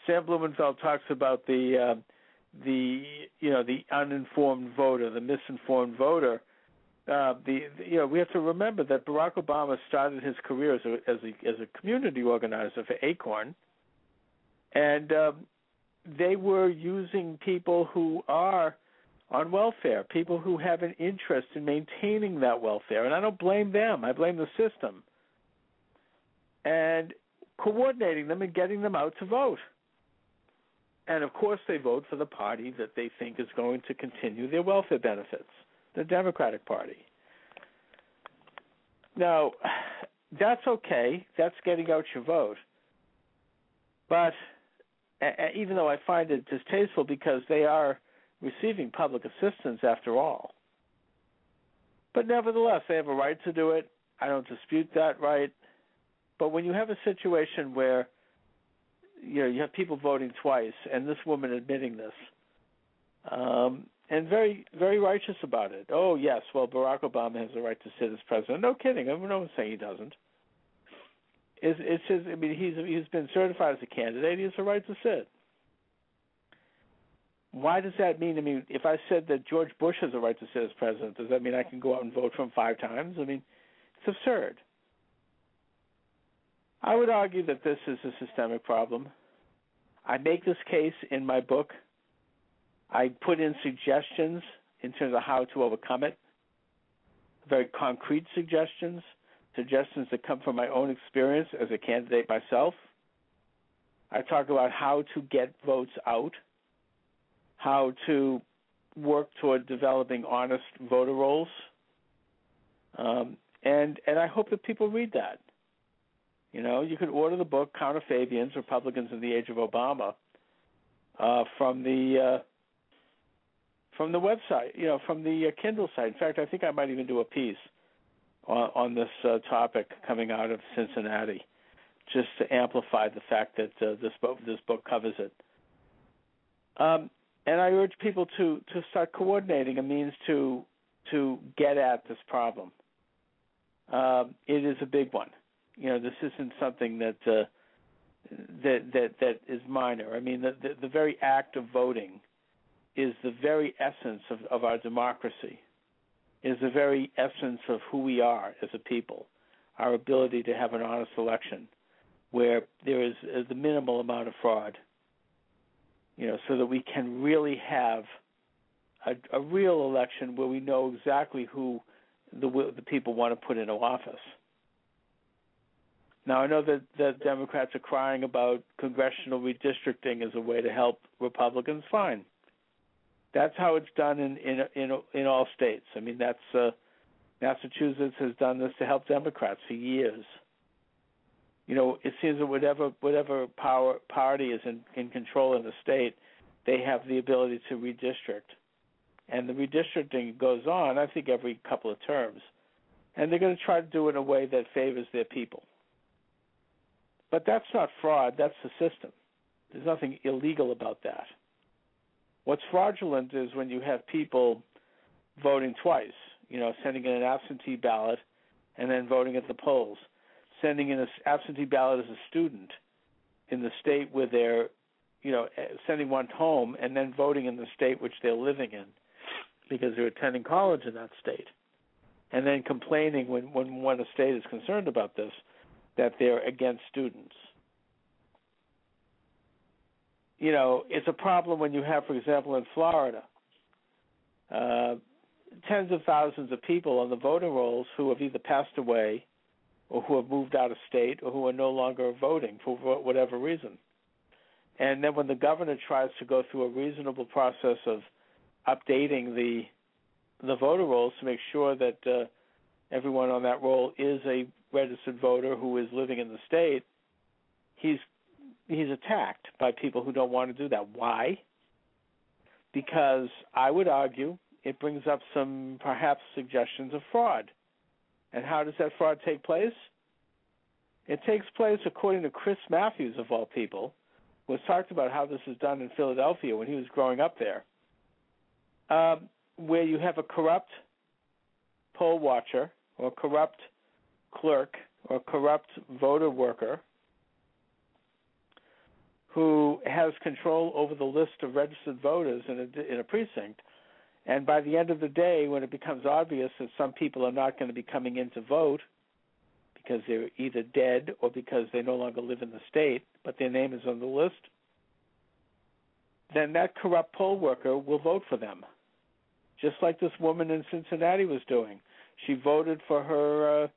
Sam Blumenfeld talks about the uh, the you know the uninformed voter, the misinformed voter. Uh, the, the you know we have to remember that Barack Obama started his career as a as a, as a community organizer for Acorn, and um, they were using people who are on welfare, people who have an interest in maintaining that welfare. And I don't blame them, I blame the system. And coordinating them and getting them out to vote. And of course, they vote for the party that they think is going to continue their welfare benefits, the Democratic Party. Now, that's okay. That's getting out your vote. But even though I find it distasteful because they are receiving public assistance after all. But nevertheless, they have a right to do it. I don't dispute that right. But when you have a situation where you know you have people voting twice, and this woman admitting this, um, and very very righteous about it. Oh yes, well Barack Obama has the right to sit as president. No kidding. No one's saying he doesn't. It's, it's his. I mean, he's he's been certified as a candidate. He has the right to sit why does that mean? I mean, if I said that George Bush has a right to sit as president, does that mean I can go out and vote for him five times? I mean, it's absurd. I would argue that this is a systemic problem. I make this case in my book. I put in suggestions in terms of how to overcome it, very concrete suggestions, suggestions that come from my own experience as a candidate myself I talk about how to get votes out, how to work toward developing honest voter rolls, um, and and I hope that people read that. You know, you can order the book Counterfabians, Republicans in the Age of Obama, uh, from the uh, from the website, you know, from the uh, Kindle site. In fact, I think I might even do a piece on, on this uh, topic coming out of Cincinnati, just to amplify the fact that uh, this book this book covers it. Um, and I urge people to to start coordinating a means to to get at this problem. Um, it is a big one. You know, this isn't something that uh, that that that is minor. I mean, the, the the very act of voting is the very essence of, of our democracy. Is the very essence of who we are as a people. Our ability to have an honest election, where there is the minimal amount of fraud. You know, so that we can really have a, a real election where we know exactly who the the people want to put into office. Now I know that the Democrats are crying about congressional redistricting as a way to help Republicans. Fine, that's how it's done in in in, in all states. I mean, that's uh, Massachusetts has done this to help Democrats for years. You know, it seems that whatever whatever power party is in, in control in the state, they have the ability to redistrict, and the redistricting goes on. I think every couple of terms, and they're going to try to do it in a way that favors their people. But that's not fraud, that's the system. There's nothing illegal about that. What's fraudulent is when you have people voting twice, you know, sending in an absentee ballot and then voting at the polls, sending in an absentee ballot as a student in the state where they're, you know, eh, sending one home and then voting in the state which they're living in because they're attending college in that state. And then complaining when, when, when a state is concerned about this that they're against students. You know, it's a problem when you have, for example, in Florida, uh, tens of thousands of people on the voting rolls who have either passed away or who have moved out of state or who are no longer voting for whatever reason. And then when the governor tries to go through a reasonable process of updating the the voter rolls to make sure that uh, everyone on that roll is a registered voter who is living in the state, he's he's attacked by people who don't want to do that. Why? Because I would argue it brings up some perhaps suggestions of fraud. And how does that fraud take place? It takes place according to Chris Matthews of all people, who has talked about how this is done in Philadelphia when he was growing up there, um, where you have a corrupt poll watcher or corrupt clerk or corrupt voter worker who has control over the list of registered voters in a, in a precinct. And by the end of the day, when it becomes obvious that some people are not going to be coming in to vote because they're either dead or because they no longer live in the state, but their name is on the list, then that corrupt poll worker will vote for them. Just like this woman in Cincinnati was doing. She voted for her uh,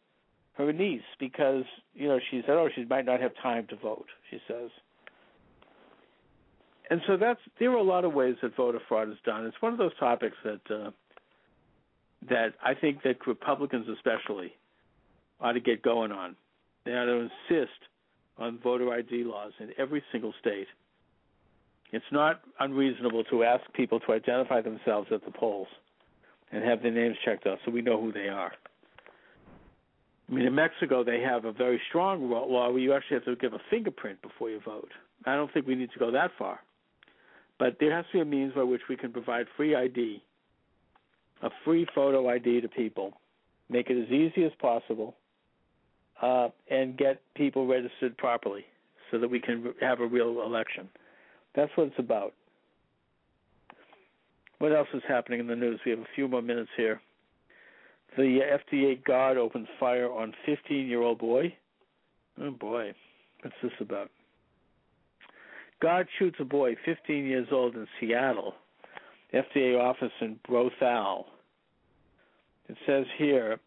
her niece because you know she said, oh, she might not have time to vote. She says, and so that's there are a lot of ways that voter fraud is done. It's one of those topics that uh, that I think that Republicans especially ought to get going on. They ought to insist on voter ID laws in every single state. It's not unreasonable to ask people to identify themselves at the polls and have their names checked off so we know who they are. I mean, in Mexico, they have a very strong law where you actually have to give a fingerprint before you vote. I don't think we need to go that far. But there has to be a means by which we can provide free ID, a free photo ID to people, make it as easy as possible, uh, and get people registered properly so that we can have a real election. That's what it's about. What else is happening in the news? We have a few more minutes here. The FDA guard opens fire on 15 year old boy. Oh boy, what's this about? Guard shoots a boy 15 years old in Seattle, FDA office in Bothell. It says here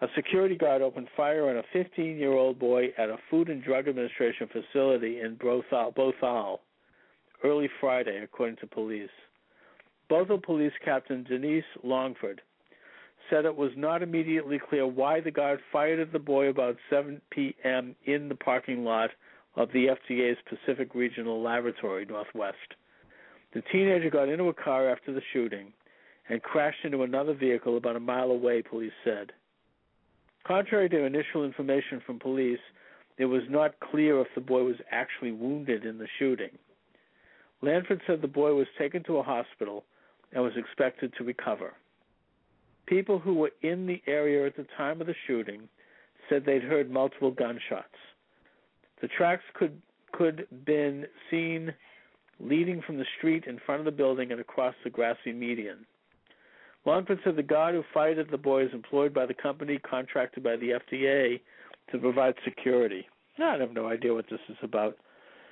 A security guard opened fire on a 15 year old boy at a Food and Drug Administration facility in Bothell, Bothell early Friday, according to police. Bothell Police Captain Denise Longford said it was not immediately clear why the guard fired at the boy about 7 p.m. in the parking lot of the FDA's Pacific Regional Laboratory Northwest. The teenager got into a car after the shooting and crashed into another vehicle about a mile away, police said. Contrary to initial information from police, it was not clear if the boy was actually wounded in the shooting. Lanford said the boy was taken to a hospital and was expected to recover. People who were in the area at the time of the shooting said they'd heard multiple gunshots. The tracks could could been seen leading from the street in front of the building and across the grassy median. Longford said the guard who fired at the boy is employed by the company contracted by the FDA to provide security. I have no idea what this is about.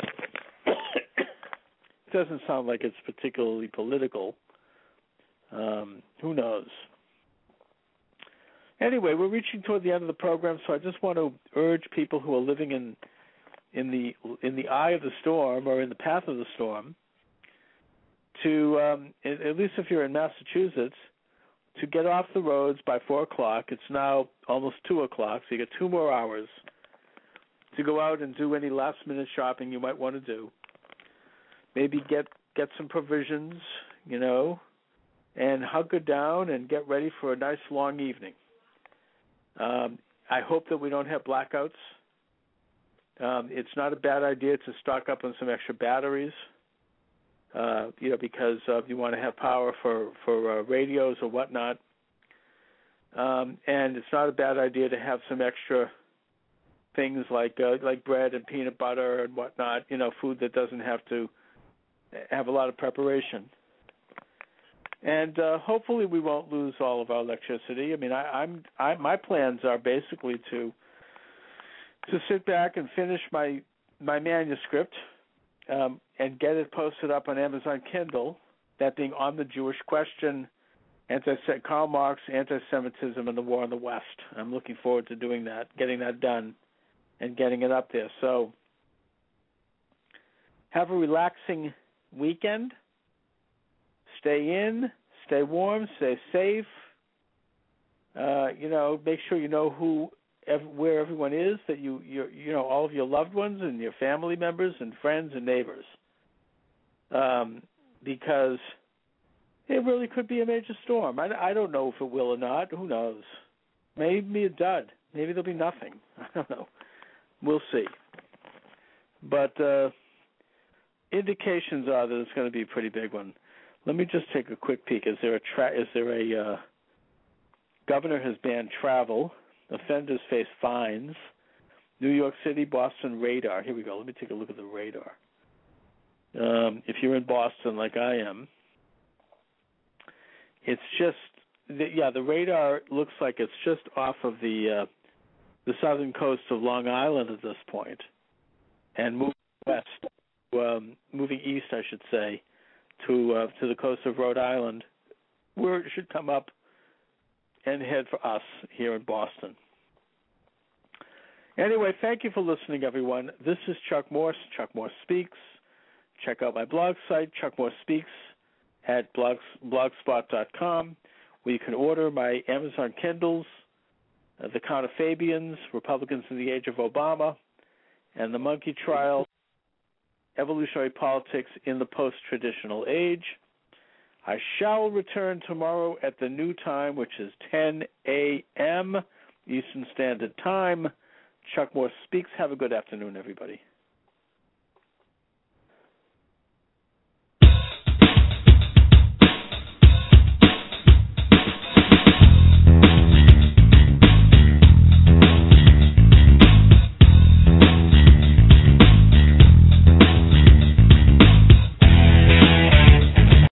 it doesn't sound like it's particularly political. Um, who knows? Anyway, we're reaching toward the end of the program, so I just want to urge people who are living in in the in the eye of the storm or in the path of the storm to um, at least if you're in Massachusetts to get off the roads by four o'clock. It's now almost two o'clock, so you get two more hours to go out and do any last minute shopping you might want to do. Maybe get get some provisions, you know, and hunker down and get ready for a nice long evening. Um, I hope that we don't have blackouts. Um, it's not a bad idea to stock up on some extra batteries. Uh, you know, because uh, you want to have power for for uh, radios or whatnot. Um, and it's not a bad idea to have some extra things like uh, like bread and peanut butter and whatnot. You know, food that doesn't have to have a lot of preparation and uh, hopefully we won't lose all of our electricity. I mean, I, I'm I, my plans are basically to to sit back and finish my my manuscript um, and get it posted up on Amazon Kindle. That being on the Jewish question, anti Karl Marx, anti-Semitism, and the war in the West. I'm looking forward to doing that, getting that done, and getting it up there. So, have a relaxing weekend stay in, stay warm, stay safe. Uh, you know, make sure you know who, where everyone is. That you, you, you know, all of your loved ones and your family members and friends and neighbors. Um, because it really could be a major storm. I, I don't know if it will or not. Who knows? Maybe a dud. Maybe there'll be nothing. I don't know. We'll see. But uh, indications are that it's going to be a pretty big one. Let me just take a quick peek. Is there a tra- is there a uh, governor has banned travel? Offenders face fines. New York City, Boston radar. Here we go. Let me take a look at the radar. Um, if you're in Boston, like I am, it's just the, yeah. The radar looks like it's just off of the uh, the southern coast of Long Island at this point, and moving west, um, moving east, I should say, to uh, to the coast of Rhode Island, where it should come up and head for us here in Boston. Anyway, thank you for listening, everyone. This is Chuck Morse, Chuck Morse Speaks. Check out my blog site, Chuck Morse Speaks, at blogs, blogspot.com, where you can order my Amazon Kindles, uh, The Counterfabians, Republicans in the Age of Obama, and The Monkey Trial, Evolutionary Politics in the Post Traditional Age. I shall return tomorrow at the new time, which is 10 a.m. Eastern Standard Time. Chuck Morse speaks. Have a good afternoon, everybody.